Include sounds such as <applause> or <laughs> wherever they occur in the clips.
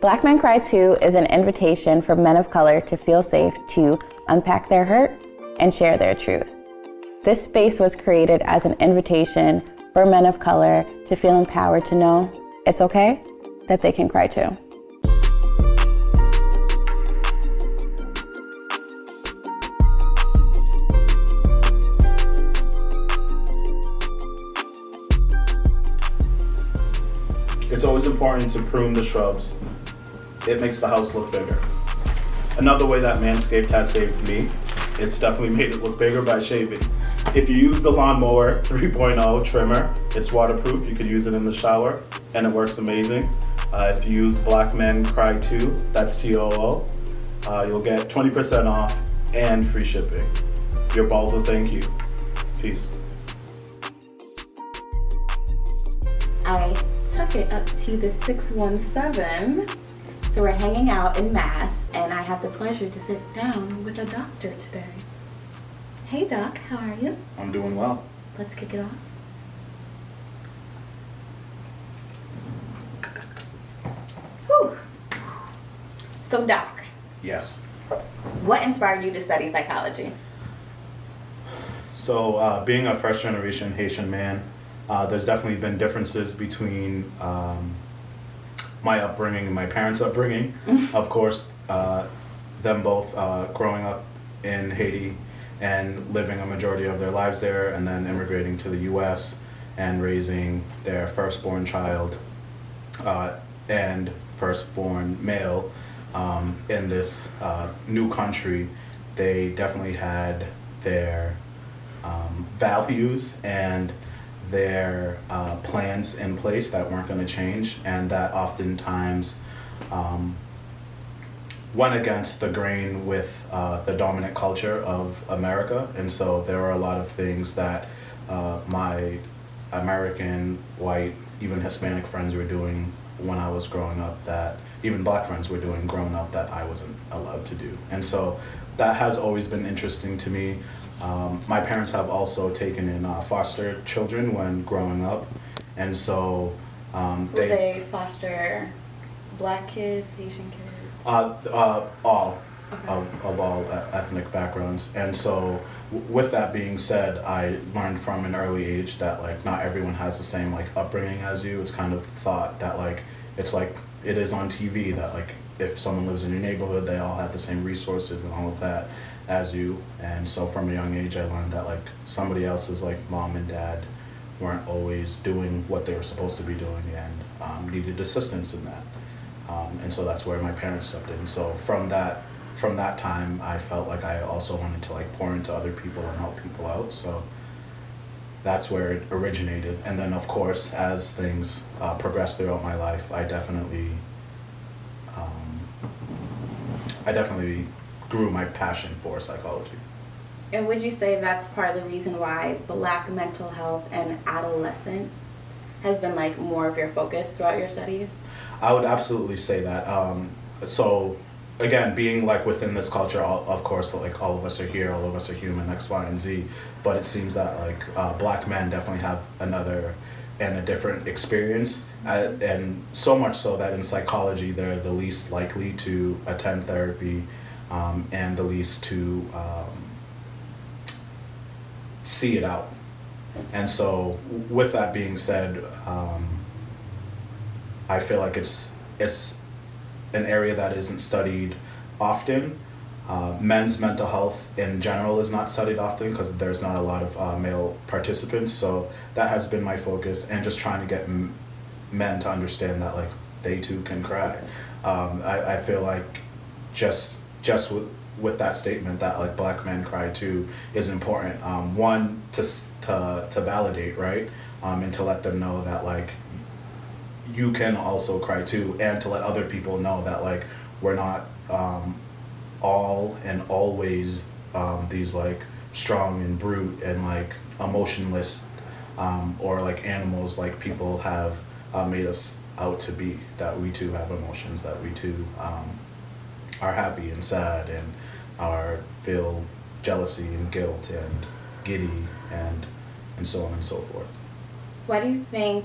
Black Men Cry Too is an invitation for men of color to feel safe to unpack their hurt and share their truth. This space was created as an invitation for men of color to feel empowered to know it's okay that they can cry too. It's always important to prune the shrubs. It makes the house look bigger. Another way that Manscaped has saved me, it's definitely made it look bigger by shaving. If you use the lawnmower <laughs> 3.0 trimmer, it's waterproof. You could use it in the shower, and it works amazing. Uh, if you use Black Men Cry Too, that's T-O-O, uh, you'll get 20% off and free shipping. Your balls will thank you. Peace. I took it up to the 617. So we're hanging out in Mass, and I have the pleasure to sit down with a doctor today. Hey, Doc, how are you? I'm doing well. Let's kick it off. Whew. So, Doc, Yes. what inspired you to study psychology? So, uh, being a first generation Haitian man, uh, there's definitely been differences between um, my upbringing and my parents' upbringing. of course, uh, them both uh, growing up in Haiti and living a majority of their lives there, and then immigrating to the US and raising their firstborn child uh, and firstborn male um, in this uh, new country, they definitely had their um, values and their uh, plans in place that weren't going to change, and that oftentimes um, went against the grain with uh, the dominant culture of America. And so there were a lot of things that uh, my American, white, even Hispanic friends were doing when I was growing up that even black friends were doing growing up that I wasn't allowed to do. And so that has always been interesting to me. Um, my parents have also taken in uh, foster children when growing up. And so um, Will they foster black kids, Asian kids? uh, uh, all Okay. of, of all ethnic backgrounds. And so, w- with that being said, I learned from an early age that like not everyone has the same like upbringing as you. It's kind of thought that like it's like it is on TV that like if someone lives in your neighborhood, they all have the same resources and all of that as you. And so, from a young age, I learned that like somebody else's like mom and dad weren't always doing what they were supposed to be doing and um, needed assistance in that. Um, and so that's where my parents stepped in. So from that from that time, I felt like I also wanted to like pour into other people and help people out. So that's where it originated. And then of course, as things uh, progressed throughout my life, I definitely um, I definitely grew my passion for psychology. And would you say that's part of the reason why black mental health and adolescence has been like more of your focus throughout your studies? I would absolutely say that. Um, so, again, being like within this culture, all, of course, like all of us are here, all of us are human, X, Y, and Z. But it seems that like uh, black men definitely have another and a different experience, uh, and so much so that in psychology they're the least likely to attend therapy, um, and the least to um, see it out. And so, with that being said, um, I feel like it's it's an area that isn't studied often. Uh, men's mental health in general is not studied often because there's not a lot of uh, male participants. So that has been my focus, and just trying to get m- men to understand that like they too can cry. Um, I, I feel like just just with with that statement that like black men cry too is important. Um, one to to to validate right, um, and to let them know that like you can also cry too, and to let other people know that like we're not um, all and always um, these like strong and brute and like emotionless um, or like animals like people have uh, made us out to be. That we too have emotions. That we too um, are happy and sad and are feel jealousy and guilt and giddy and and so on and so forth. Why do you think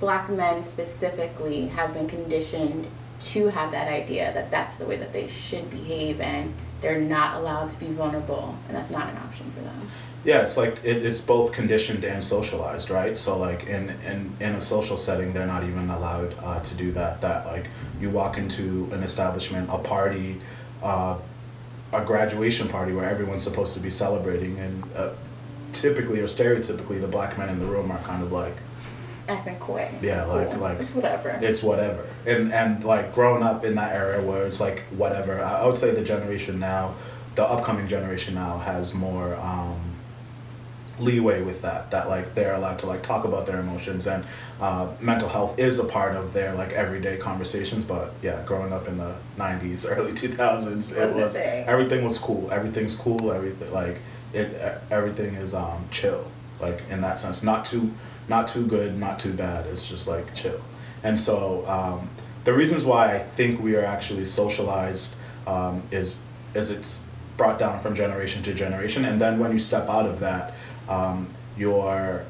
black men specifically have been conditioned to have that idea that that's the way that they should behave and they're not allowed to be vulnerable and that's not an option for them yeah it's like it, it's both conditioned and socialized right so like in in in a social setting they're not even allowed uh, to do that that like you walk into an establishment a party uh, a graduation party where everyone's supposed to be celebrating and uh, typically or stereotypically the black men in the room are kind of like acting coy. Yeah, cool. like like it's whatever. It's whatever. And and like growing up in that era where it's like whatever. I, I would say the generation now, the upcoming generation now has more um, leeway with that. That like they're allowed to like talk about their emotions and uh, mental health is a part of their like everyday conversations. But yeah, growing up in the '90s, <laughs> early 2000s, it was everything was cool. Everything's cool. Everything like it. Everything is um, chill. Like in that sense, not too not too good, not too bad. It's just like chill. And so um, the reasons why I think we are actually socialized um, is is it's brought down from generation to generation, and then when you step out of that, um, your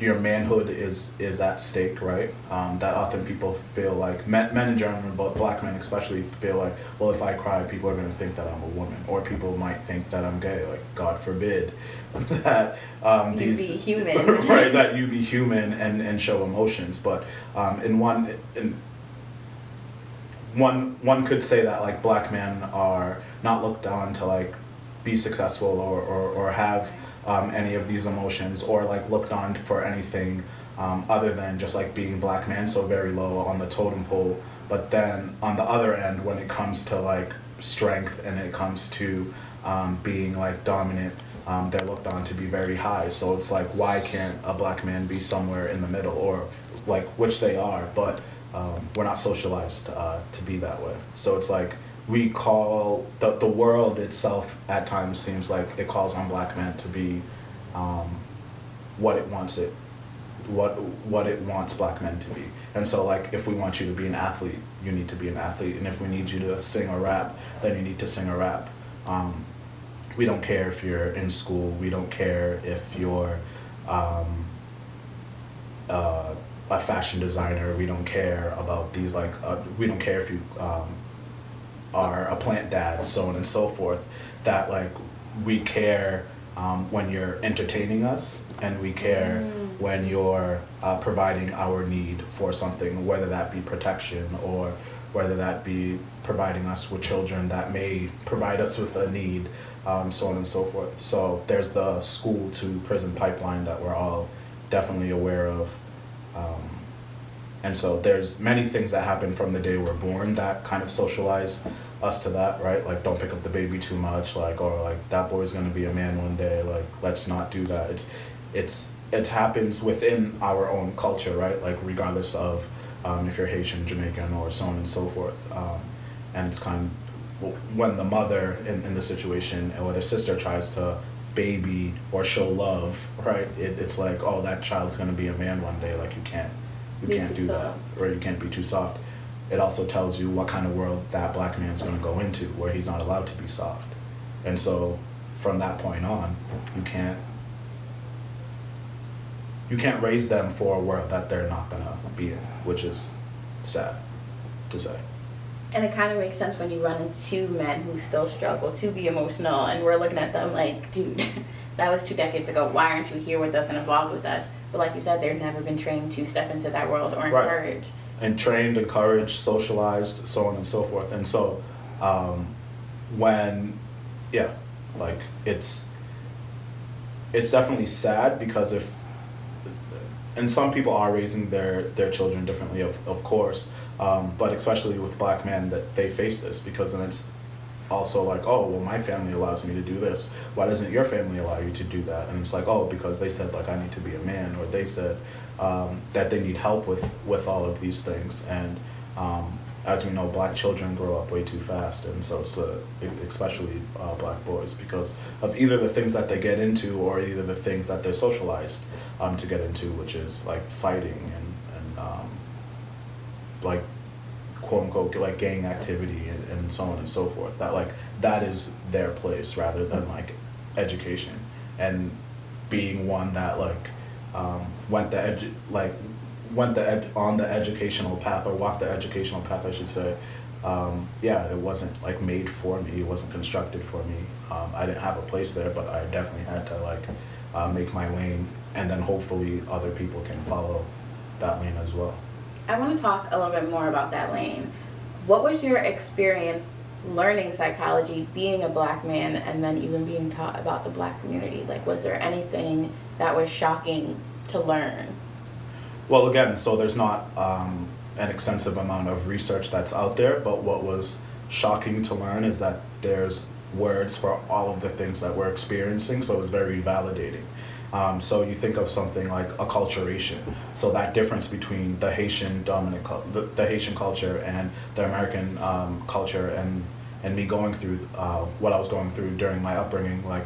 your manhood is is at stake, right? Um, that often people feel like men, men in general, but black men especially feel like, well, if I cry, people are going to think that I'm a woman, or people might think that I'm gay. Like God forbid <laughs> that um, you these be <laughs> human, right? That you be human and and show emotions. But um, in one in one one could say that like black men are not looked on to like be successful or or, or have um, any of these emotions or like looked on for anything um, other than just like being black man so very low on the totem pole. But then on the other end when it comes to like strength and it comes to um, being like dominant um, they're looked on to be very high. So it's like why can't a black man be somewhere in the middle or like which they are but um, we're not socialized uh, to be that way. So it's like we call the, the world itself at times seems like it calls on black men to be um, what it wants it what what it wants black men to be. And so like if we want you to be an athlete you need to be an athlete. And if we need you to sing or rap then you need to sing or rap. Um, we don't care if you're in school. We don't care if you're um, uh, a fashion designer. We don't care about these like uh, we don't care if you um, are a plant dad, so on and so forth, that like we care um, when you're entertaining us and we care mm. when you're uh, providing our need for something, whether that be protection or whether that be providing us with children that may provide us with a need, um, so on and so forth. So there's the school to prison pipeline that we're all definitely aware of. Um, and so there's many things that happen from the day we're born that kind of socialize us to that, right? Like don't pick up the baby too much, like or like that boy's gonna be a man one day, like let's not do that. It's it's it happens within our own culture, right? Like regardless of um, if you're Haitian, Jamaican, or so on and so forth. Um, and it's kind of when the mother in, in the situation or the sister tries to baby or show love, right? It, it's like, oh, that child's gonna be a man one day. Like you can't you be can't do soft. that, or you can't be too soft. It also tells you what kind of world that black man's going to go into, where he's not allowed to be soft. And so, from that point on, you can't you can't raise them for a world that they're not going to be in, which is sad to say. And it kind of makes sense when you run into men who still struggle to be emotional, and we're looking at them like, dude, <laughs> that was two decades ago. Why aren't you here with us and involved with us? But like you said, they've never been trained to step into that world or encouraged. And trained, encouraged, socialized, so on and so forth. And so, um, when, yeah, like it's, it's definitely sad because if, and some people are raising their their children differently, of of course, um, but especially with black men that they face this because then it's also like, oh, well, my family allows me to do this. Why doesn't your family allow you to do that? And it's like, oh, because they said like I need to be a man, or they said um, that they need help with with all of these things. And um, as we know, black children grow up way too fast, and so so especially uh, black boys because of either the things that they get into or either the things that they're socialized um, to get into, which is like fighting and and um, like quote unquote like gang activity and, and so on and so forth. That like that is their place rather than like education and being one that like um, went the edu- like went the ed- on the educational path or walked the educational path, I should say. Um, yeah, it wasn't like made for me. It wasn't constructed for me. Um, I didn't have a place there, but I definitely had to like uh, make my lane, and then hopefully other people can follow that lane as well. I want to talk a little bit more about that lane. What was your experience learning psychology, being a black man, and then even being taught about the black community? Like, was there anything that was shocking to learn? Well, again, so there's not um, an extensive amount of research that's out there, but what was shocking to learn is that there's words for all of the things that we're experiencing, so it was very validating. Um, so you think of something like acculturation. So that difference between the Haitian dominant, the, the, Haitian culture and the American um, culture, and and me going through uh, what I was going through during my upbringing, like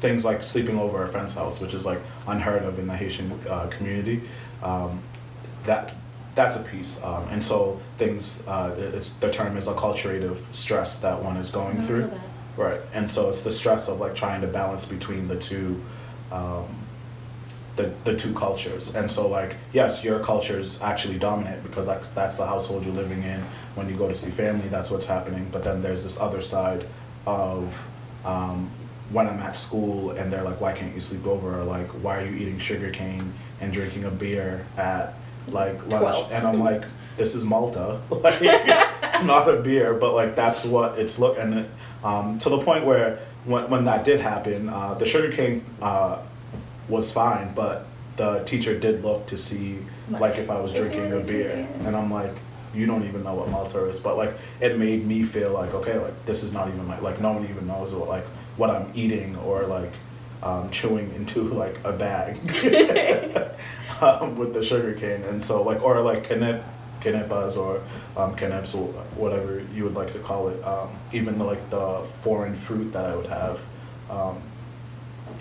things like sleeping over a friend's house, which is like unheard of in the Haitian uh, community. Um, that that's a piece, um, and so things. Uh, it's the term is acculturative stress that one is going through, right? And so it's the stress of like trying to balance between the two. Um, the, the two cultures and so like yes your culture is actually dominant because that's, that's the household you're living in when you go to see family that's what's happening but then there's this other side of um, when I'm at school and they're like, why can't you sleep over? Or like, why are you eating sugar cane and drinking a beer at like lunch? 12. And I'm like, this is Malta. <laughs> like, <laughs> it's not a beer, but like that's what it's look. And um, to the point where when, when that did happen, uh, the sugar cane uh, was fine, but the teacher did look to see like if I was drinking a beer, and I'm like, you don't even know what Malta is, but like it made me feel like okay, like this is not even like like no one even knows what like what I'm eating or like um, chewing into <laughs> like a bag. <laughs> <laughs> Um, with the sugar cane, and so like or like canep, canepas or um, or whatever you would like to call it. Um, even the, like the foreign fruit that I would have um,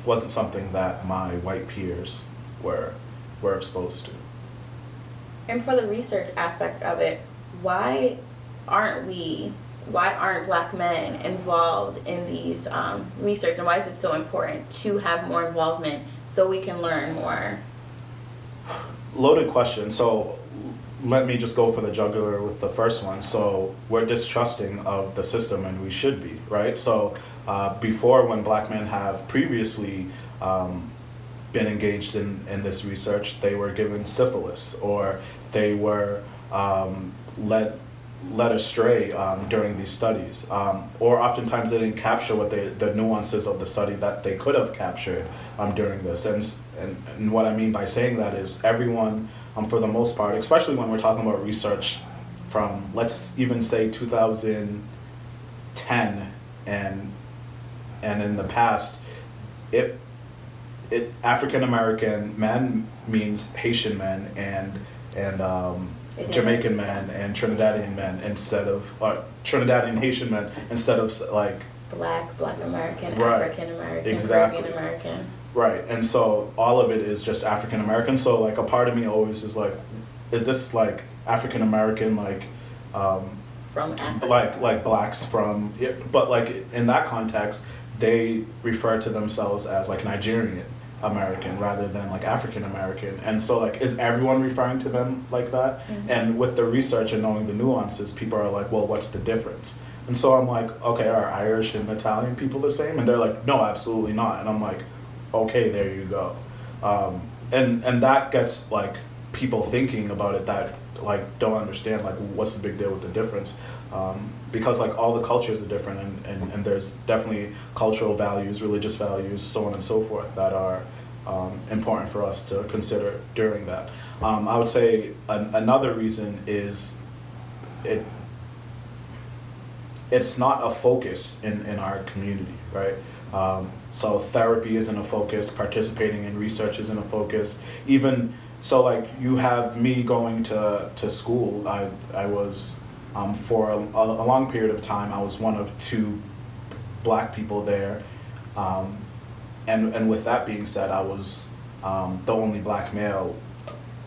wasn't something that my white peers were were exposed to. And for the research aspect of it, why aren't we why aren't black men involved in these um, research and why is it so important to have more involvement so we can learn more loaded question so let me just go for the jugular with the first one. So we're distrusting of the system and we should be right? So uh, before when black men have previously um, been engaged in, in this research they were given syphilis or they were um, led led astray um, during these studies, um, or oftentimes they didn't capture what they, the nuances of the study that they could have captured um, during this. And, and, and what I mean by saying that is everyone, um, for the most part, especially when we're talking about research from, let's even say 2010 and, and in the past, it, it African American men means Haitian men and, and um, Jamaican men and Trinidadian men instead of uh, Trinidadian Haitian men instead of like black, black American, right. African American, exactly. Caribbean American. Right, and so all of it is just African American. So like a part of me always is like, is this like African American like, um, from Africa. like like blacks from, but like in that context, they refer to themselves as like Nigerian American rather than like African American. And so like is everyone referring to them like that? Mm-hmm. And with the research and knowing the nuances, people are like, well, what's the difference? And so I'm like, okay, are Irish and Italian people the same? And they're like, no, absolutely not. And I'm like, okay, there you go. Um, and and that gets like people thinking about it that like don't understand like what's the big deal with the difference. Um, because like all the cultures are different and, and, and there's definitely cultural values religious values so on and so forth that are um, important for us to consider during that. Um, i would say an, another reason is it it's not a focus in, in our community right um, so therapy isn't a focus participating in research isn't a focus even so like you have me going to, to school i, I was um, for a, a, long period of time, I was one of two black people there. Um, and, and with that being said, I was um, the only black male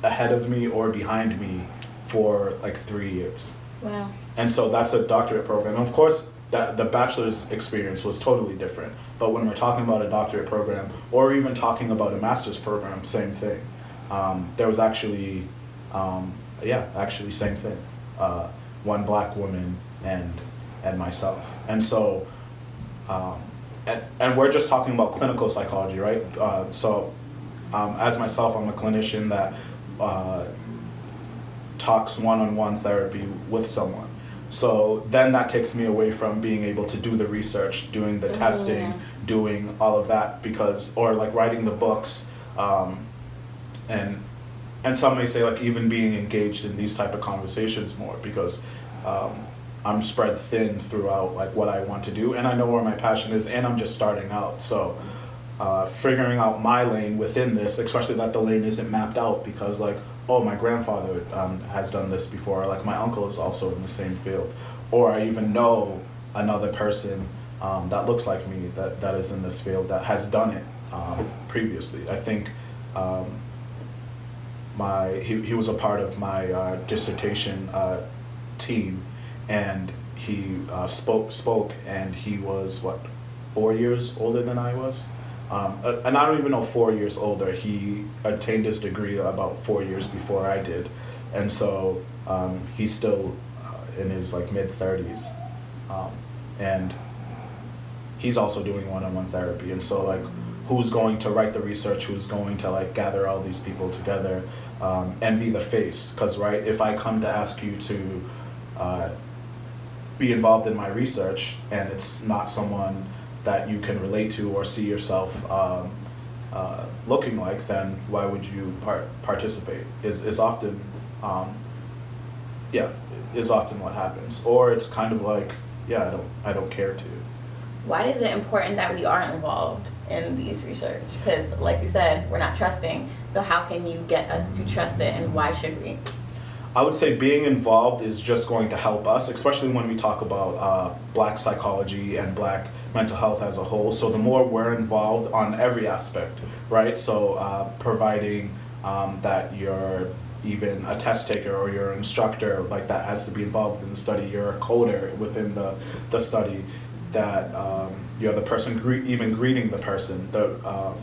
ahead of me or behind me for like three years. Wow. And so that's a doctorate program. And of course, that the bachelor's experience was totally different. But when we're talking about a doctorate program or even talking about a master's program, same thing. Um, there was actually Um, yeah, actually, same thing. Uh, one black woman and and myself, and so. Um, and, and we're just talking about clinical psychology, right? Uh, so, um, as myself, I'm a clinician that uh, talks one-on-one therapy with someone. So then that takes me away from being able to do the research, doing the testing, doing all of that because, or like writing the books, um, and and some may say like even being engaged in these type of conversations more because um, I'm spread thin throughout like what I want to do, and I know where my passion is, and I'm just starting out. So uh, figuring out my lane within this, especially that the lane isn't mapped out because like oh my grandfather um, has done this before, like my uncle is also in the same field, or I even know another person um, that looks like me that, that is in this field that has done it um, previously. I think um, my he, he was a part of my uh, dissertation uh, team, and he uh, spoke spoke, and he was what four years older than I was. Um, and I don't even know four years older. He attained his degree about four years before I did, and so um, he's still uh, in his like mid thirties, um, and he's also doing one-on-one therapy. And so like, who's going to write the research? Who's going to like gather all these people together um, and be the face? Because right, if I come to ask you to uh, be involved in my research, and it's not someone that you can relate to or see yourself um, uh, looking like, then why would you par- participate? Is is often, um, yeah, is often what happens. Or it's kind of like, yeah, I don't I don't care to. Why is it important that we are involved in these research? Because, like you said, we're not trusting. So how can you get us to trust it, and why should we? I would say being involved is just going to help us, especially when we talk about uh, black psychology and black mental health as a whole. So the more we're involved on every aspect, right? So uh, providing um, that you're even a test taker or you're an instructor, like that has to be involved in the study. You're a coder within the, the study. That um, you're the person gre- even greeting the person. The um,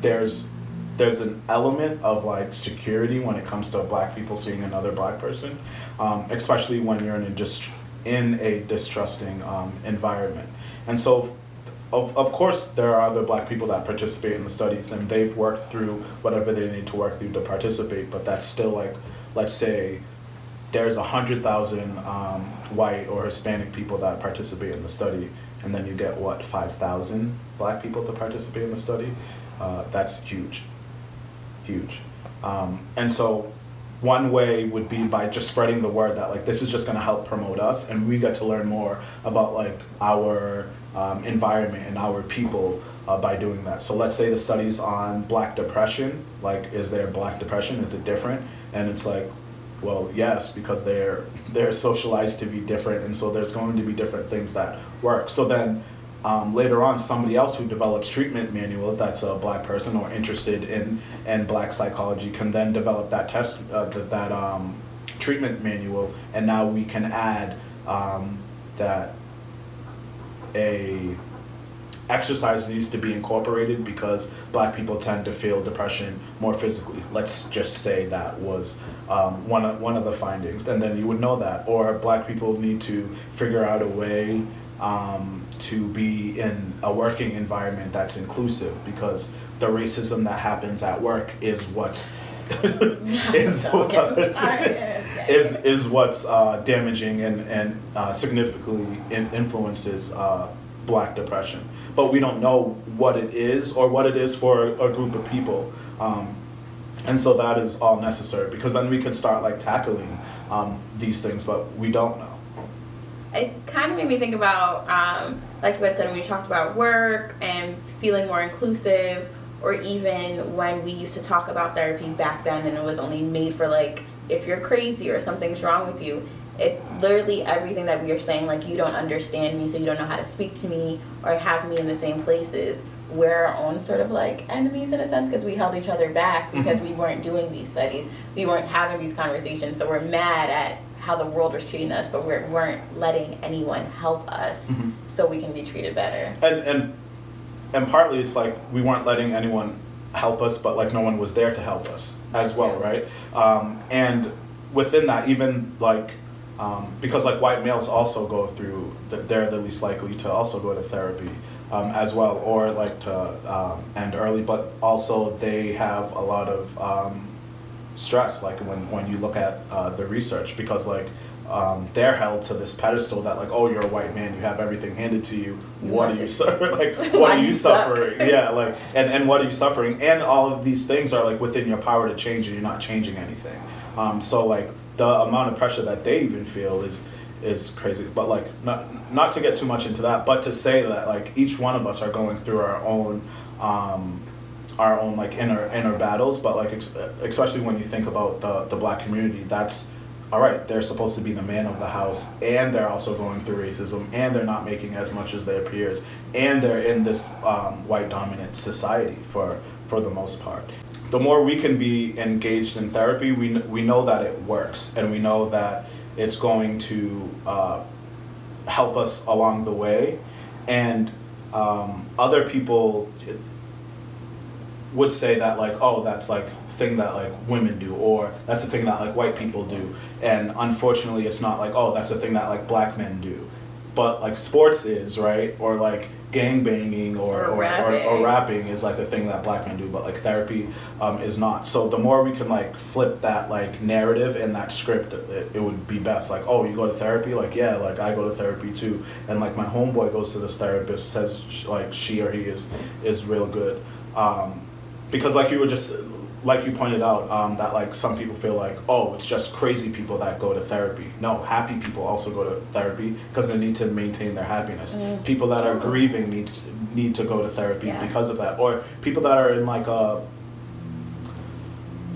there's there's an element of like security when it comes to black people seeing another black person, um, especially when you're in a dist- in a distrusting um, environment. And so, of, of course, there are other black people that participate in the studies and they've worked through whatever they need to work through to participate, but that's still like, let's say, there's a hundred thousand um, white or Hispanic people that participate in the study, and then you get what five thousand black people to participate in the study. Uh, that's huge huge. Um, and so one way would be by just spreading the word that like this is just going to help promote us and we get to learn more about like our um, environment and our people uh, by doing that. So let's say the studies on black depression like is there black depression? Is it different? And it's like well yes because they're they're socialized to be different and so there's going to be different things that work. So then um, later on somebody else who develops treatment manuals that's a black person or interested in in black psychology can then develop that test uh, that, that um, treatment manual and now we can add um, that a exercise needs to be incorporated because black people tend to feel depression more physically. Let's just say that was um, one, of, one of the findings. And then you would know that. Or black people need to figure out a way um, to be in a working environment that's inclusive because the racism that happens at work is what's <laughs> <laughs> is, what's, <laughs> is is what's uh, damaging and and uh, significantly in influences uh, black depression. But we don't know what it is or what it is for a, a group of people. Um, and so that is all necessary because then we can start like tackling um, these things, but we don't know it kind of made me think about, um, like you had said, when we talked about work and feeling more inclusive, or even when we used to talk about therapy back then and it was only made for like if you're crazy or something's wrong with you. It's literally everything that we are saying, like you don't understand me, so you don't know how to speak to me or have me in the same places. We're our own sort of like enemies in a sense because we held each other back because mm-hmm. we weren't doing these studies, we weren't having these conversations, so we're mad at how the world was treating us, but we weren't letting anyone help us mm-hmm. so we can be treated better. And and and partly it's like we weren't letting anyone help us, but like no one was there to help us. As well, right? Um, and within that, even like um, because like white males also go through, the, they're the least likely to also go to therapy um, as well, or like to um, end early, but also they have a lot of um, stress, like when when you look at uh, the research, because like. Um, they're held to this pedestal that like oh you're a white man you have everything handed to you. What are you suffering <laughs> like what are you suffering? Yeah like and, and what are you suffering? And all of these things are like within your power to change and you're not changing anything. Um, so like the amount of pressure that they even feel is is crazy. But like not not to get too much into that but to say that like each one of us are going through our own um, our own like inner inner battles. But like ex- especially when you think about the the black community that's all right, they're supposed to be the man of the house, and they're also going through racism, and they're not making as much as their peers, and they're in this um, white dominant society for for the most part. The more we can be engaged in therapy, we we know that it works, and we know that it's going to uh, help us along the way, and um, other people would say that like, oh, that's like thing that like women do or that's the thing that like white people do. And unfortunately it's not like oh that's the thing that like black men do. But like sports is right? Or like gang banging or, Or or, or, rapping. or rapping is like a thing that black men do but like therapy um, is not. So the more we can like flip that like narrative and that script it, it would be best. Like oh you go to therapy? Like yeah like i go to therapy too. And like my homeboy goes to this therapist says sh- like she or he is is real good. Um, because like you were just like you pointed out um, that like some people feel like oh it's just crazy people that go to therapy. No happy people also go to therapy because they need to maintain their happiness. People that are grieving need to, need to go to therapy Yeah. because of that. Or people that are in like a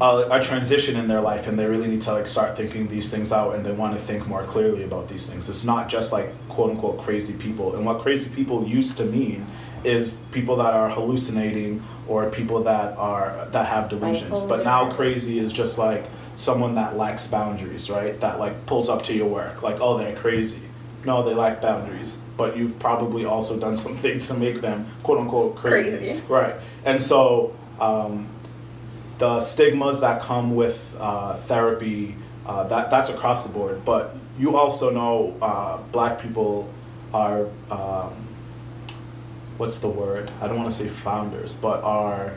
a, a transition in their life and they really need to like start thinking these things out and they want to think more clearly about these things. It's not just like quote unquote crazy people. And what crazy people used to mean is people that are hallucinating or people that are that have delusions. But now crazy is just like someone that lacks boundaries right? That like pulls up to your work like oh they're crazy. No they lack boundaries but you've probably also done some <laughs> things to make them quote unquote crazy, Crazy. right. And so um, the stigmas that come with uh, therapy uh, that that's across the board. But you also know uh, black people are um, what's the word? I don't want to say founders but are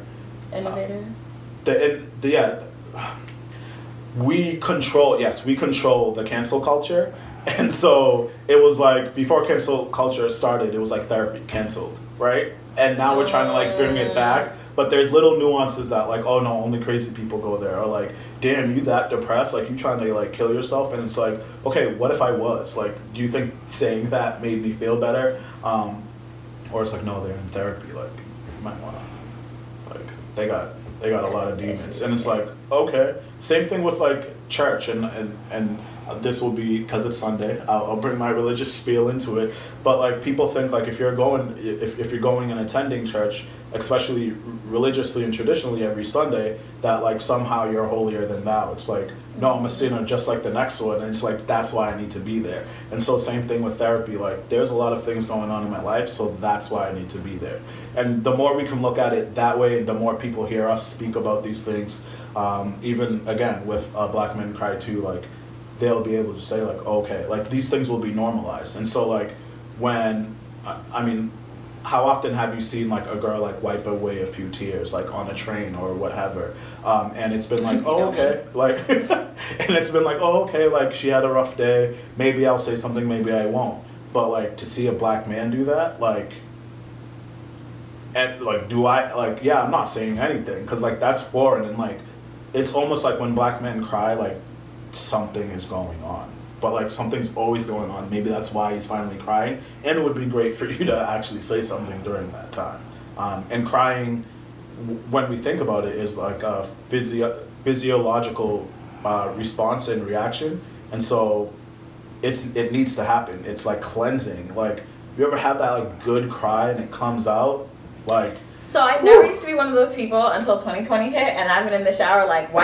Innovators. the, the yeah we control yes we control the cancel culture. <laughs> And so it was like before cancel culture started it was like therapy canceled right? And now we're trying to like bring it back. But there's little nuances that like oh no only crazy people go there or like damn you that depressed? Like you trying to like kill yourself? And it's like okay what if i was? Like do you think saying that made me feel better? Um, or it's like no they're in therapy like you might want to like they got they got a lot of demons. And it's like okay. Same thing with like church and and and this will be because it's sunday I'll, I'll bring my religious spiel into it. But like people think like if you're going if, if you're going and attending church especially religiously and traditionally every sunday that like somehow you're holier than thou. It's like no i'm a sinner just like the next one and it's like that's why i need to be there. And so same thing with therapy like there's a lot of things going on in my life so that's why i need to be there. And the more we can look at it that way the more people hear us speak about these things um, even again with uh, black men cry too like they'll be able to say like okay like these things will be normalized. And so like when I- i mean how often have you seen like a girl like wipe away a few tears like on a train or whatever? Um, and it's been like <laughs> oh okay like <laughs> and it's been like oh okay like she had a rough day. Maybe i'll say something maybe i won't. But like to see a black man do that like and like do i like yeah i'm not saying anything because like that's foreign and like it's almost like when black men cry like something is going on but like something's always going on. Maybe that's why he's finally crying. And it would be great for you to actually say something during that time. Um, and crying when we think about it is like a physio- physiological uh, response and reaction. And so it's it needs to happen. It's like cleansing. Like you ever have that like good cry and it comes out? Like So I never used to be one of those people until 2020 hit, and I've been in the shower like, wow,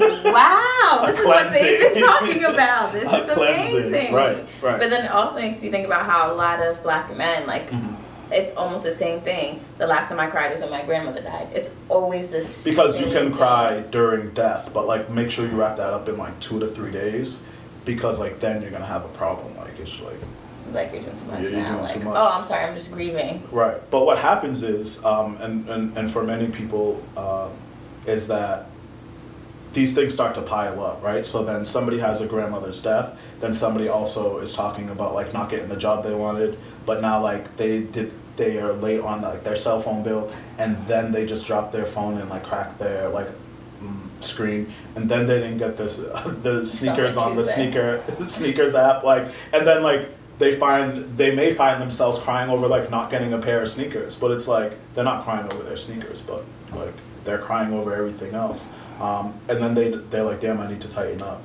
<laughs> wow, this is what they've been talking about. This <laughs> A is cleansing. amazing. Right, right. But then it also makes me think about how a lot of black men, like, Mhm. it's almost the same thing. The last time I cried was when my grandmother died. It's always the because you can thing. cry during death, but like make sure you wrap that up in like two to three days, because like then you're gonna have a problem. Like it's like Like you're doing too much Yeah, you're now. doing like, too much. oh, I'm sorry, I'm just grieving. right. But what happens is, um, and, and and for many people, uh, is that these things start to pile up, right? So then somebody has a grandmother's death, then somebody also is talking about like not getting the job they wanted, but now like they did they are late on like their cell phone bill, and then they just drop their phone and like crack their like mm, screen, and then they didn't get this <laughs> the sneakers on the sneaker <laughs> sneakers app, like, and then like they find they may find themselves crying over like not getting a pair of sneakers, but it's like they're not crying over their sneakers, but like they're crying over everything else. Um, and then they they're like, damn, I need to tighten up.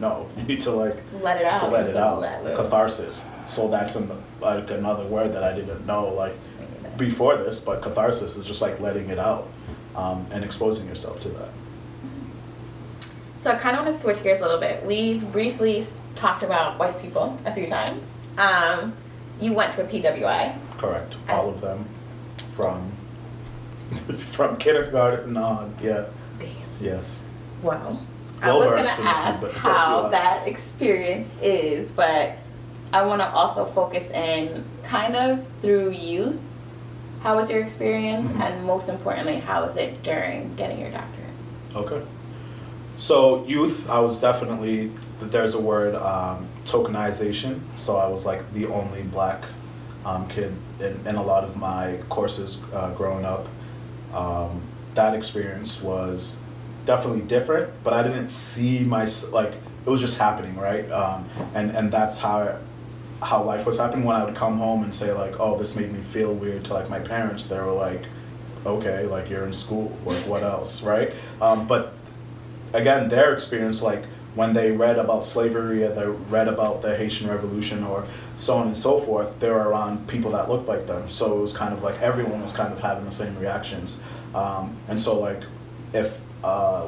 No, <laughs> you need to like Let it out. let it out. let. Catharsis. So that's an, like another word that I didn't know like before this, but catharsis is just like letting it out um, and exposing yourself to that. So I kind of want to switch gears a little bit. We've briefly talked about white people a few times. Um, you went to a PWI. Correct. All of them from <laughs> from kindergarten on. Yeah. Damn. Yes. Wow. I Well was in the ask how that experience is, but I want to also focus in kind of through youth. How was your experience, Mhm. and most importantly, how was it during getting your doctorate? Okay. So youth, I was definitely there's a word um, tokenization. So I was like the only black um, kid in, in a lot of my courses uh, growing up. Um, that experience was definitely different, but I didn't see my like it was just happening, right? Um, and and that's how how life was happening. When I would come home and say like, oh, this made me feel weird to like my parents, they were like, okay, like you're in school, like what else, right? Um, but again, their experience, like when they read about slavery or they read about the Haitian Revolution or so on and so forth, they were around people that looked like them. So it was kind of like everyone was kind of having the same reactions. Um, and so, like, if uh,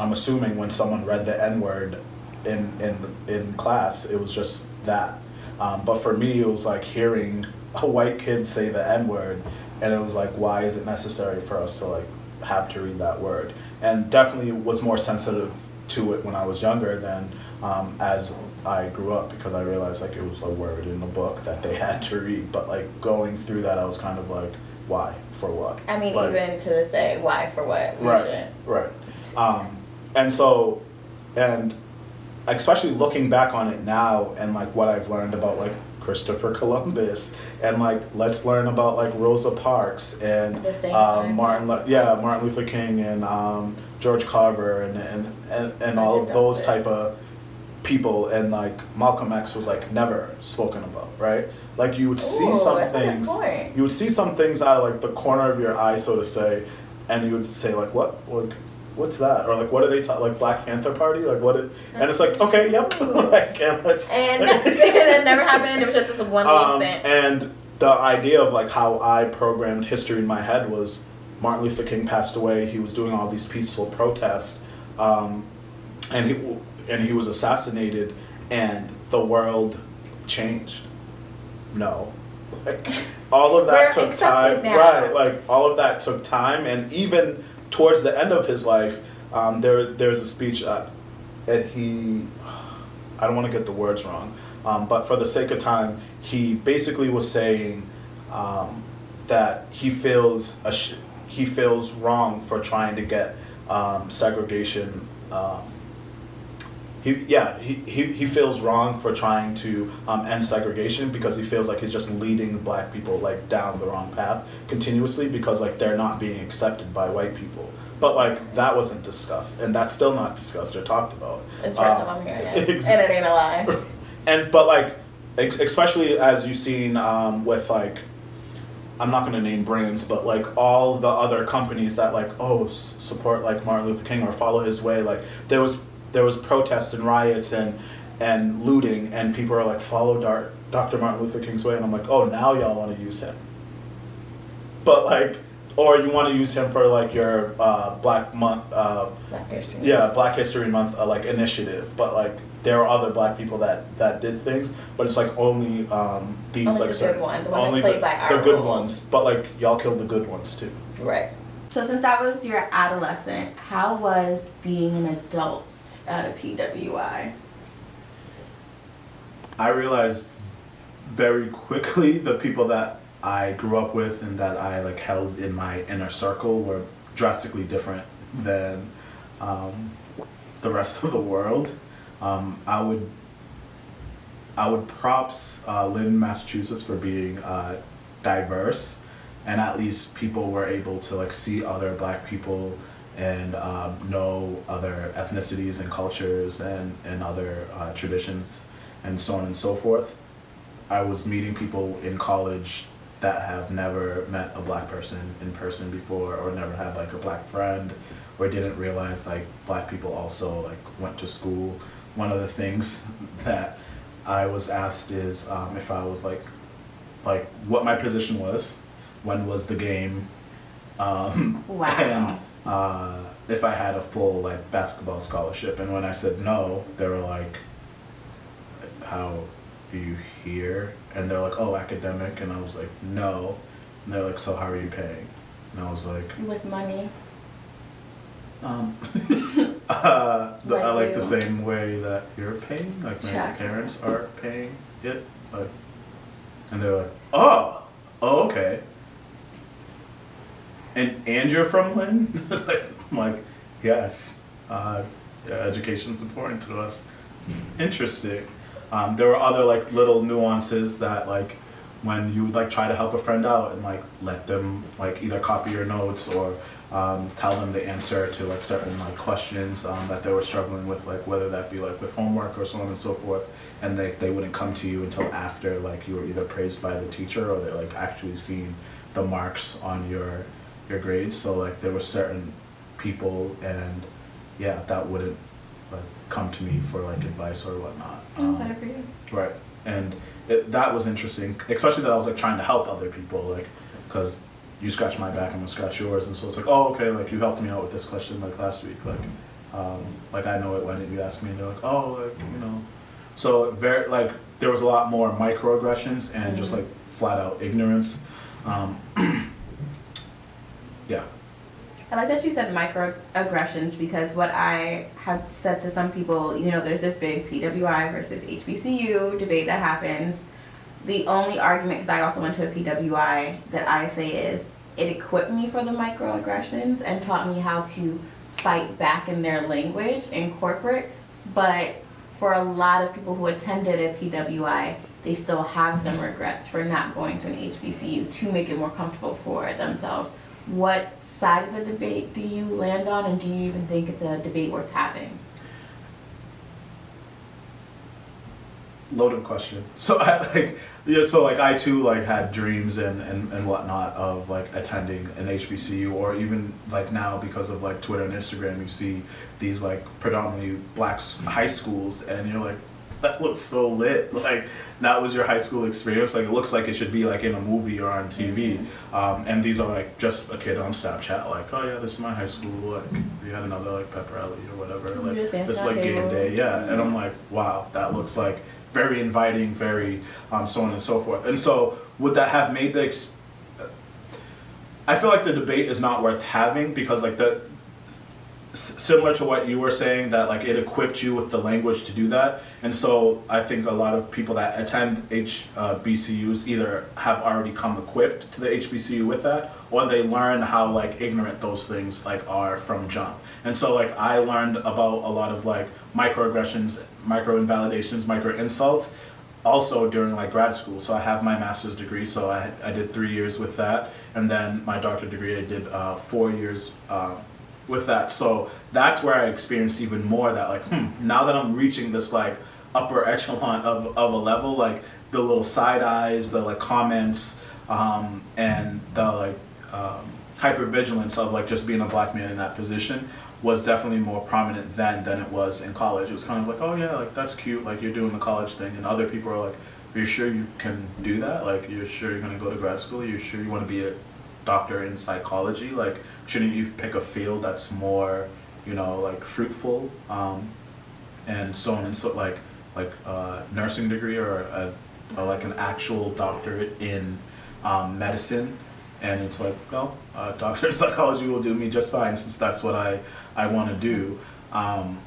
I'm assuming when someone read the N word in, in, in class, it was just that. Um, but for me, it was like hearing a white kid say the N word, and it was like, why is it necessary for us to like have to read that word? And definitely was more sensitive to it when I was younger than um, as I grew up because I realized like it was a word in the book that they <laughs> had to read. But like going through that, I was kind of like, why? For what? I mean, Like- even to this day, why for what? We right shouldn't. right um, and so and especially looking back on it now and like what i've learned about like christopher columbus and like let's learn about like rosa parks and um, time. martin Lu- yeah martin luther king and um, george carver and and and, and all of those Douglass. type of people and like malcolm x was like never spoken about right like you would see Ooh, some that's a good things you would see some things out of like the corner of your eye, so to say, and you would say like, "What? Like, what's that?" Or like, "What are they talking? Like Black Panther Party? Like what?" It, and it's like, okay, yep, <laughs> like, <laughs> and let's. <laughs> And that never happened. It was just this one little um, and the idea of like how I programmed history in my head was Martin Luther King passed away. He was doing all these peaceful protests, um, and he and he was assassinated, and the world changed. No, like all of that We're took time. now. Right, like all of that took time, and even towards the end of his life, um, there there's a speech, uh, and he, I don't want to get the words wrong, um, but for the sake of time, he basically was saying um, that he feels a sh- he feels wrong for trying to get um, segregation. Um, he, yeah, he, he, he feels wrong for trying to um, end segregation because he feels like he's just leading black people like down the wrong path continuously because like they're not being accepted by white people. But like that wasn't discussed, and that's still not discussed or talked about. It's the first Um, time I'm hearing it. And it ain't a lie. <laughs> and but like ex- especially as you've seen um, with like i'm not going to name brands but like all the other companies that like oh s- support like martin luther king or follow his way like there was there was protests and riots and and looting and people are like follow Dar- dr martin luther king's way and i'm like oh now y'all want to use him but like or you want to use him for like your uh, black month uh, Black history. yeah black history month uh, like initiative but like there are other black people that that did things, but it's like only um, these Only like the good one, the one that played the, by our the good rules. ones. But like y'all killed the good ones too. Right. So since that was your adolescent, how was being an adult at a PWI? I realized very quickly <laughs> the people that I grew up with and that I like held in my inner circle were drastically different than um, the rest of the world. Um, I would I would props uh, Lynn, Massachusetts for being uh, diverse, and at least people were able to like see other Black people and um, know other ethnicities and cultures and and other uh, traditions and so on and so forth. I was meeting people in college that have never met a black person in person before or never had like a black friend or didn't realize like black people also like went to school. One of the things <laughs> that I was asked is um, if I was like like what my position was, when was the game, um, <laughs> Wow. and uh, if I had a full like basketball scholarship. And when I said no, they were like, "How are you here?" And they're like, "Oh, academic." And I was like, "No." And they're like, "So how are you paying?" And I was like, With money. um, <laughs> <laughs> uh, the, I Like like the same way that you're paying, like my Check. parents are paying it, like, and they're like, oh, oh, okay. And and you're from Lynn? <laughs> like, I'm like, yes. Uh, yeah, education's important to us. Interesting. Um, there were other like little nuances that like when you would like try to help a friend out and like let them like either copy your notes or um, tell them the answer to like certain like questions um, that they were struggling with like whether that be like with homework or so on and so forth and they, they wouldn't come to you until after like you were either praised by the teacher or they like actually seen the marks on your your grades. So like there were certain people and yeah that wouldn't like come to me for like advice or whatnot. Oh, Um, better for you. Right, and it, that was interesting, especially that I was like trying to help other people, like, because you scratch my back, I'm gonna scratch yours, and so it's like, oh, okay, like you helped me out with this question like last week, like, um, like I know it. Why didn't you ask me? And they're like, oh, like you know, so very like there was a lot more microaggressions and just Mhm. like flat out ignorance. Um, <clears throat> yeah, I like that you said microaggressions because what I have said to some people, you know, there's this big PWI versus HBCU debate that happens. The only argument, because I also went to a PWI, that I say is it equipped me for the microaggressions and taught me how to fight back in their language in corporate. But for a lot of people who attended a PWI, they still have some regrets for not going to an HBCU to make it more comfortable for themselves. What side of the debate do you land on, and do you even think it's a debate worth having? loaded question. <laughs> So I like yeah, so like I too like had dreams and, and, and whatnot of like attending an HBCU or even like now because of like Twitter and Instagram you see these like predominantly black high schools and you're like <laughs> that looks so lit. Like that was your high school experience? Like it looks like it should be like in a movie or on TV um, and these are like just a kid on Snapchat like oh yeah this is my high school like we had another like pep rally or whatever You like this like game day yeah. And I'm like wow that looks like very inviting, very um, so on and so forth. And so, would that have made the? Ex- I feel like the debate is not worth having because, like the, similar to what you were saying, that like it equipped you with the language to do that. And so, I think a lot of people that attend HBCUs either have already come equipped to the HBCU with that, or they learn how like ignorant those things like are from jump. And so, like I learned about a lot of like microaggressions, micro invalidations, micro insults also during like grad school. So I have my master's degree, so I, I did three years with that, and then my doctorate degree I did uh, four years um, with that. So that's where I experienced even more that like, hmm, now that I'm reaching this like upper echelon of, of a level, like the little side eyes, the like comments, um, and the like um, hypervigilance of like just being a black man in that position was definitely more prominent then than it was in college. It was kind of like, oh yeah, like that's cute, like you're doing the college thing, and other people are like, are you sure you can do that? Like you're sure you're gonna go to grad school? You're sure you want to be a doctor in psychology? Like shouldn't you pick a field that's more, you know, like fruitful? Um, and so on and so like like a nursing degree or a, a like an actual doctorate in um, medicine and it's like no uh, <laughs> doctor in psychology will do me just fine since that's what i i want to do um,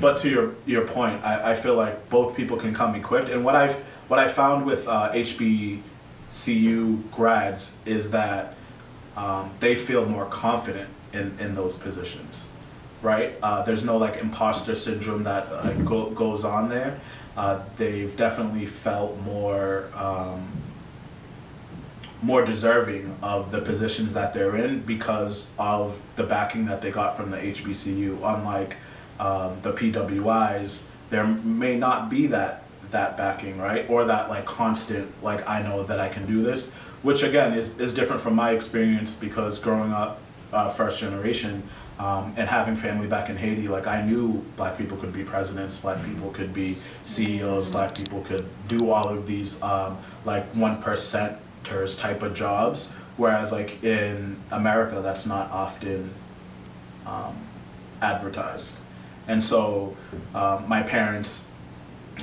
but to your your point I, I feel like both people can come equipped and what i've what i found with uh, hbcu grads is that um, they feel more confident in in those positions right uh, there's no like imposter syndrome that uh, go, goes on there uh, they've definitely felt more um, more deserving of the positions that they're in because of the backing that they got from the HBCU. Unlike um, the PWIs, there may not be that that backing, right, or that like constant like I know that I can do this, which again is is different from my experience because growing up uh, first generation. Um, and having family back in Haiti, like I knew black people could be presidents, black people could be CEOs, black people could do all of these um, like one percenters type of jobs, whereas like in America, that's not often um, advertised. And so um, my parents,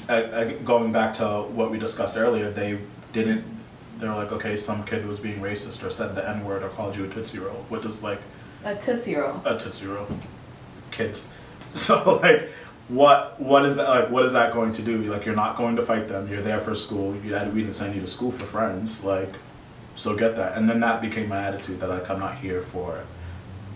Uh, uh, going back to what we discussed earlier, they didn't. They're like, okay, some kid was being racist or said the N word or called you a tootsie roll, which is like a tootsie roll. A tootsie roll, kids. <laughs> So like, what what is that like what is that going to do like you're not going to fight them you're there for school you had we didn't send you to school for friends like so get that and then that became my attitude that like i'm not here for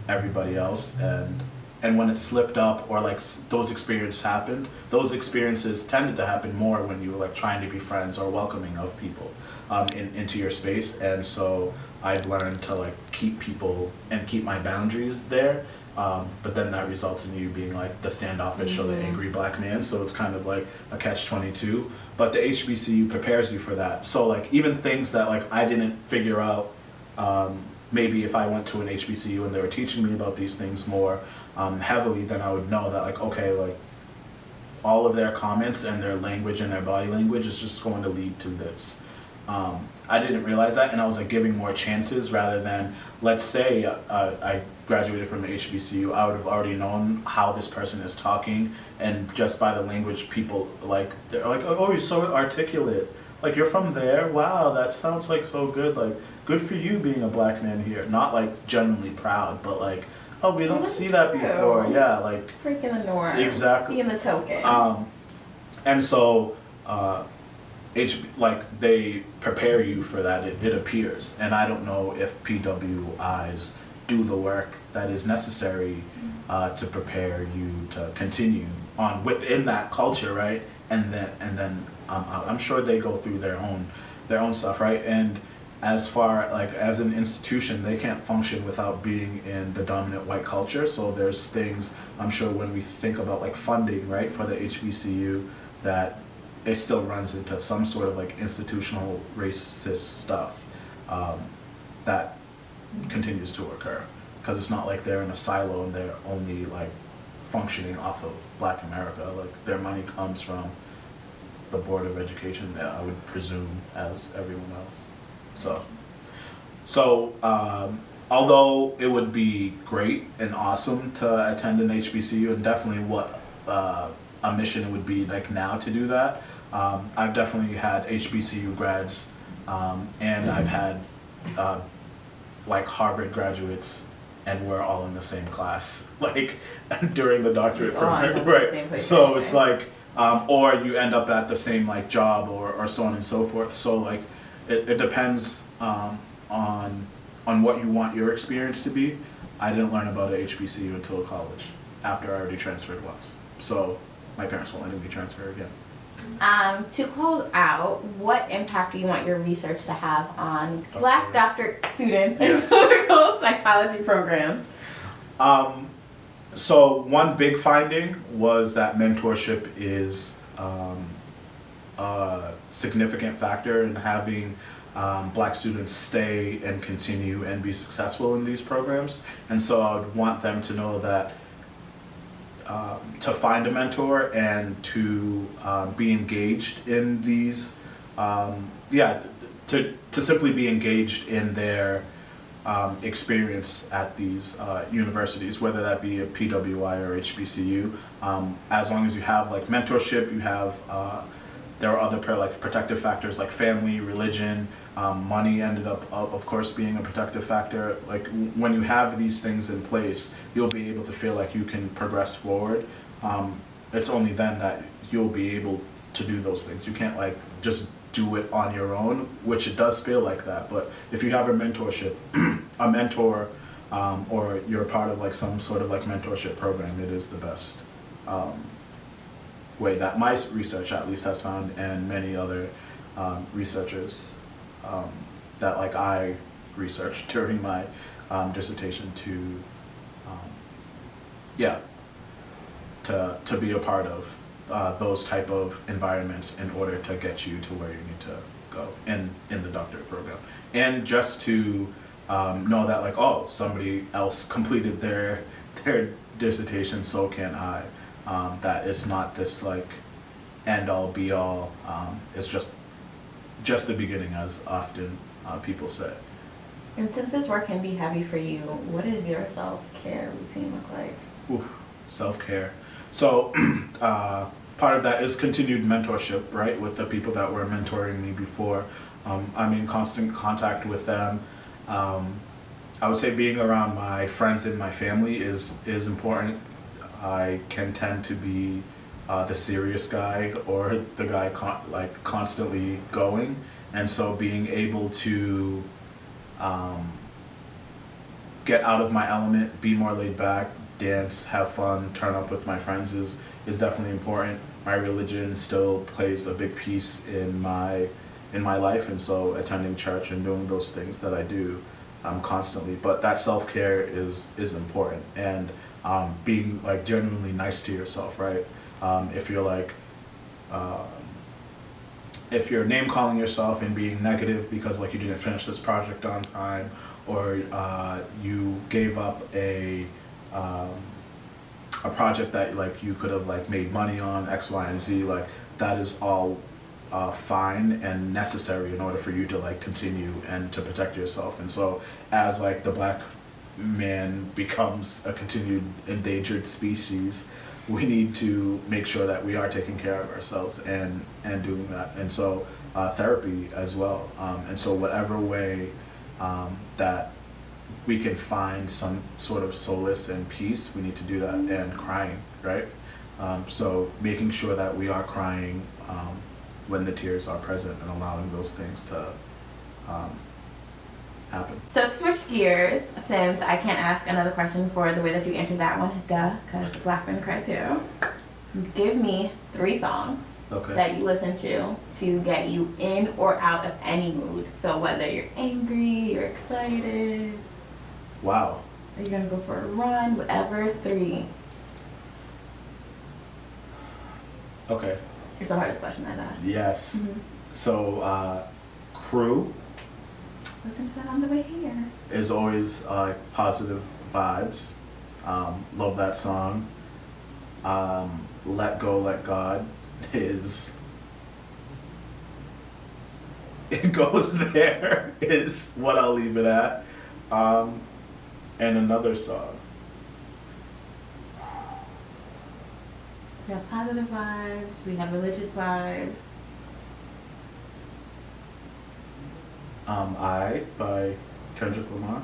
everybody else and and when it slipped up or like those experiences happened those experiences tended to happen more when you were like trying to be friends or welcoming of people um, in, into your space and so i'd learned to like keep people and keep my boundaries there um, but then that results in you being like the standoffish mm-hmm. or the angry black man. So it's kind of like a catch 22. But the HBCU prepares you for that. So like even things that like I didn't figure out, um, maybe if I went to an HBCU and they were teaching me about these things more um, heavily, then I would know that like, okay, like all of their comments and their language and their body language is just going to lead to this. Um, I didn't realize that, and I was like giving more chances rather than, let's say, uh, I graduated from HBCU, I would have already known how this person is talking, and just by the language, people like they're like, oh, you're so articulate. Like you're from there. Wow, that sounds like so good. Like good for you being a black man here. Not like genuinely proud, but like, oh, we don't see that before. Yeah, like breaking the norm. Exactly. Being the token. Um, and so. Uh, H like they prepare you for that. It, it appears, and I don't know if PWIs do the work that is necessary uh, to prepare you to continue on within that culture, right? And then and then um, I'm sure they go through their own their own stuff, right? And as far like as an institution, they can't function without being in the dominant white culture. So there's things I'm sure when we think about like funding, right, for the HBCU, that it still runs into some sort of like institutional racist stuff um, that continues to occur. Because it's not like they're in a silo and they're only like functioning off of black america. Like their money comes from the board of education i would presume as everyone else so so um, although it would be great and awesome to attend an hbcu and definitely what uh, a mission it would be like now to do that um, i've definitely had hbcu grads um, and i've had uh, like Harvard graduates and we're all in the same class, <laughs> like <laughs> during the doctorate program, right? So it's like, um, or you end up at the same like job or, or so on and so forth. So like, it, it depends um, on on what you want your experience to be. I didn't learn about a HBCU until college, after I already transferred once. So my parents won't let me transfer again. Um, to close out, what impact do you want your research to have on Doctor. Black doctor students yes. in clinical <laughs> psychology programs? Um, so one big finding was that mentorship is um, a significant factor in having um, black students stay and continue and be successful in these programs. And so I would want them to know that um, to find a mentor and to uh, be engaged in these, um, yeah, to, to simply be engaged in their um, experience at these uh, universities, whether that be a PWI or HBCU. Um, as long as you have like mentorship, you have uh, there are other like protective factors like family, religion, um, money ended up of of course being a protective factor. Like when you have these things in place, you'll be able to feel like you can progress forward. Um, it's only then that you'll be able to do those things. You can't like just do it on your own, which it does feel like that. But if you have a mentorship, <clears throat> a mentor, um, or you're part of like some sort of like mentorship program, it is the best um, way that my research at least has found, and many other um, researchers um, that like I researched <laughs> during my um, dissertation to, um, yeah, to to be a part of uh, those type of environments in order to get you to where you need to go in in the doctorate program, and just to um, know that like oh somebody else completed their <laughs> their dissertation, so can I. Um, that it's not this like end all be all. Um, it's just just the beginning, as often uh, people say. And since this work can be heavy for you, what does your self care routine look like? Self care. So, <clears throat> uh, part of that is continued mentorship, right, with the people that were mentoring me before. Um, I'm in constant contact with them. Um, I would say being around my friends and my family is is important. I can tend to be uh, the serious guy or the guy con- like constantly going, and so being able to um, get out of my element, be more laid back, dance, have fun, turn up with my friends is is definitely important. My religion still plays a big piece in my in my life, and so attending church and doing those things that I do um, constantly. But that self care is is important, and um, being like genuinely nice to yourself, right? Um, if you're like um, if you're name calling yourself and being negative because like you didn't finish this project on time or uh, you gave up a um, a project that like you could have like made money on X, Y, and Z, like that is all uh, fine and necessary in order for you to like continue and to protect yourself. And so as like the black man becomes a continued endangered species, we need to make sure that we are taking care of ourselves and and doing that. And so uh, therapy as well. Um, and so whatever way um, that we can find some sort of solace and peace, we need to do that. And crying, right? Um, so making sure that we are crying um, when the tears are present and allowing those things to um, happen. So to switch gears, since I can't ask another question for the way that you answered that one, duh, because black men cry too. Give me three songs Okay. that you listen to to get you in or out of any mood. So whether you're angry, you're excited, Wow. are you gonna go for a run, whatever, three. Okay. It's the hardest question I've asked. Yes. Mhm. So uh, crew Listen to that on the way here. is always uh, positive vibes. Um, love that song. Um, let go, let God is. <laughs> It goes there <laughs> is what I'll leave it at. Um, and another song. We have positive vibes, we have religious vibes. Um, I by Kendrick Lamar.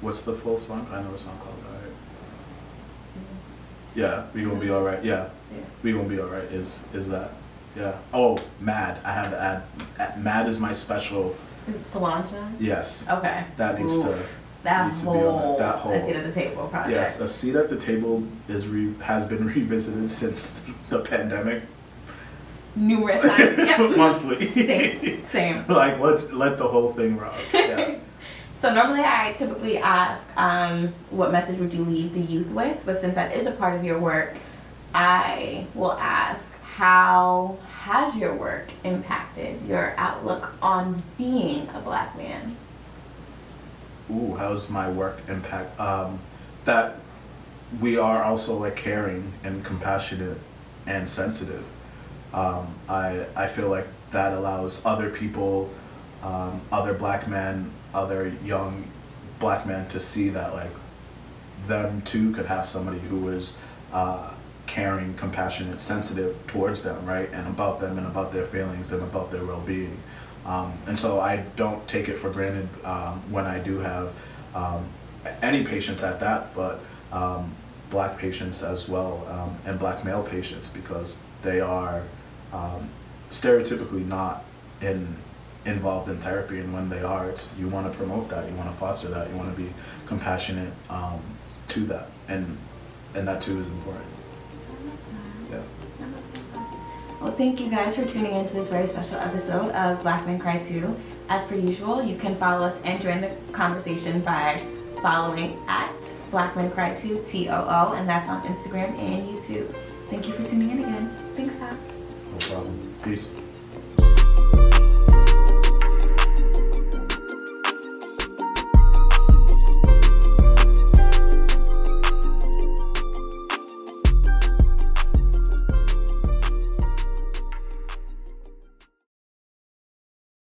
What's the full song? I know a song called I. Yeah, we gonna be alright. Yeah, Yeah. we gonna be alright. Is is that? Yeah. Oh, Mad. I have to add. add- Mad is my special. Solange Yes, Okay. that needs to. That needs to be on whole, that. That whole. a seat at the table project. Yes, a seat at the table is re- has been <laughs> revisited since the pandemic. Numerous times. <laughs> Yep. Monthly. Same. Same. <laughs> like let let the whole thing rock. Yeah. <laughs> So normally I typically ask, um, what message would you leave the youth with? But since that is a part of your work, I will ask, how has your work impacted your outlook on being a black man? ooh, how's my work impact? Um, that we are also like caring and compassionate and sensitive. Um, I I feel like that allows other people, um, other black men, other young black men to see that like them too could have somebody who is uh, caring, compassionate, sensitive towards them, right, and about them and about their feelings and about their well-being. Um, and so I don't take it for granted um, when I do have um, any patients at that, but um, black patients as well, um, and black male patients because they are um, stereotypically not in involved in therapy, and when they are, it's you want to promote that, you want to foster that, you want to be compassionate um, to that, and and that too is important. Yeah. Well, thank you guys for tuning into this very special episode of Black Men Cry Too. As per usual, you can follow us and join the conversation by following at Black Men Cry Too, T O O, and that's on Instagram and YouTube. Thank you for tuning in again. Thanks, Tom. Problem. Peace.